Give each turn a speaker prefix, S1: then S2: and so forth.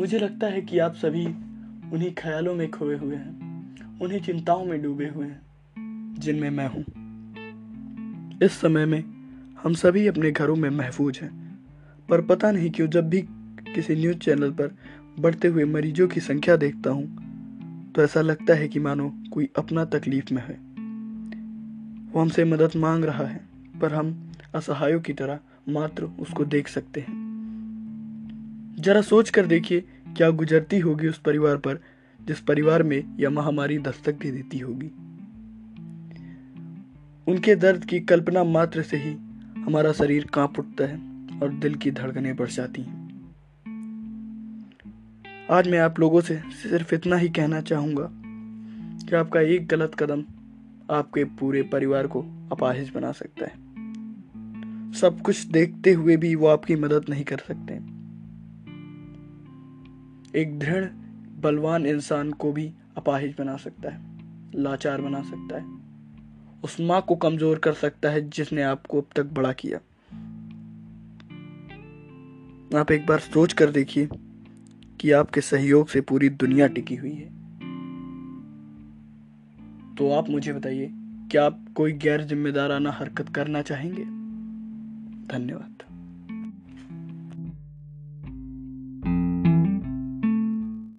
S1: मुझे लगता है कि आप सभी उन्हीं ख्यालों में खोए हुए हैं, उन्हीं चिंताओं में डूबे हुए हैं, जिनमें मैं हूँ। इस समय में हम सभी अपने घरों में महफूज हैं, पर पता नहीं क्यों जब भी किसी न्यूज़ चैनल पर बढ़ते हुए मरीजों की संख्या देखता हूँ तो ऐसा लगता है कि मानो कोई अपना तकलीफ़ में है। वो हमसे मदद मांग रहा है, पर हम असहायों की तरह मात्र उसको देख सकते हैं। जरा सोच कर देखिए क्या गुजरती होगी उस परिवार पर, जिस परिवार में यह महामारी दस्तक दे देती होगी? उनके दर्द की कल्पना मात्र से ही हमारा शरीर काँप उठता है और दिल की धड़कनें बढ़ जाती हैं। आज मैं आप लोगों से सिर्फ़ इतना ही कहना चाहूँगा कि आपका एक गलत कदम आपके पूरे परिवार को अपाहिज बना सकता है। सब कुछ देखते हुए भी वो आपकी मदद नहीं कर सकते। एक दृढ़, बलवान इंसान को भी अपाहिज बना सकता है, लाचार बना सकता है। उस माँ को कमज़ोर कर सकता है जिसने आपको अब तक बड़ा किया। आप एक बार सोच कर देखिए कि आपके सहयोग से पूरी दुनिया टिकी हुई है। तो आप मुझे बताइए, क्या आप कोई गैर जिम्मेदाराना हरकत करना चाहेंगे? धन्यवाद।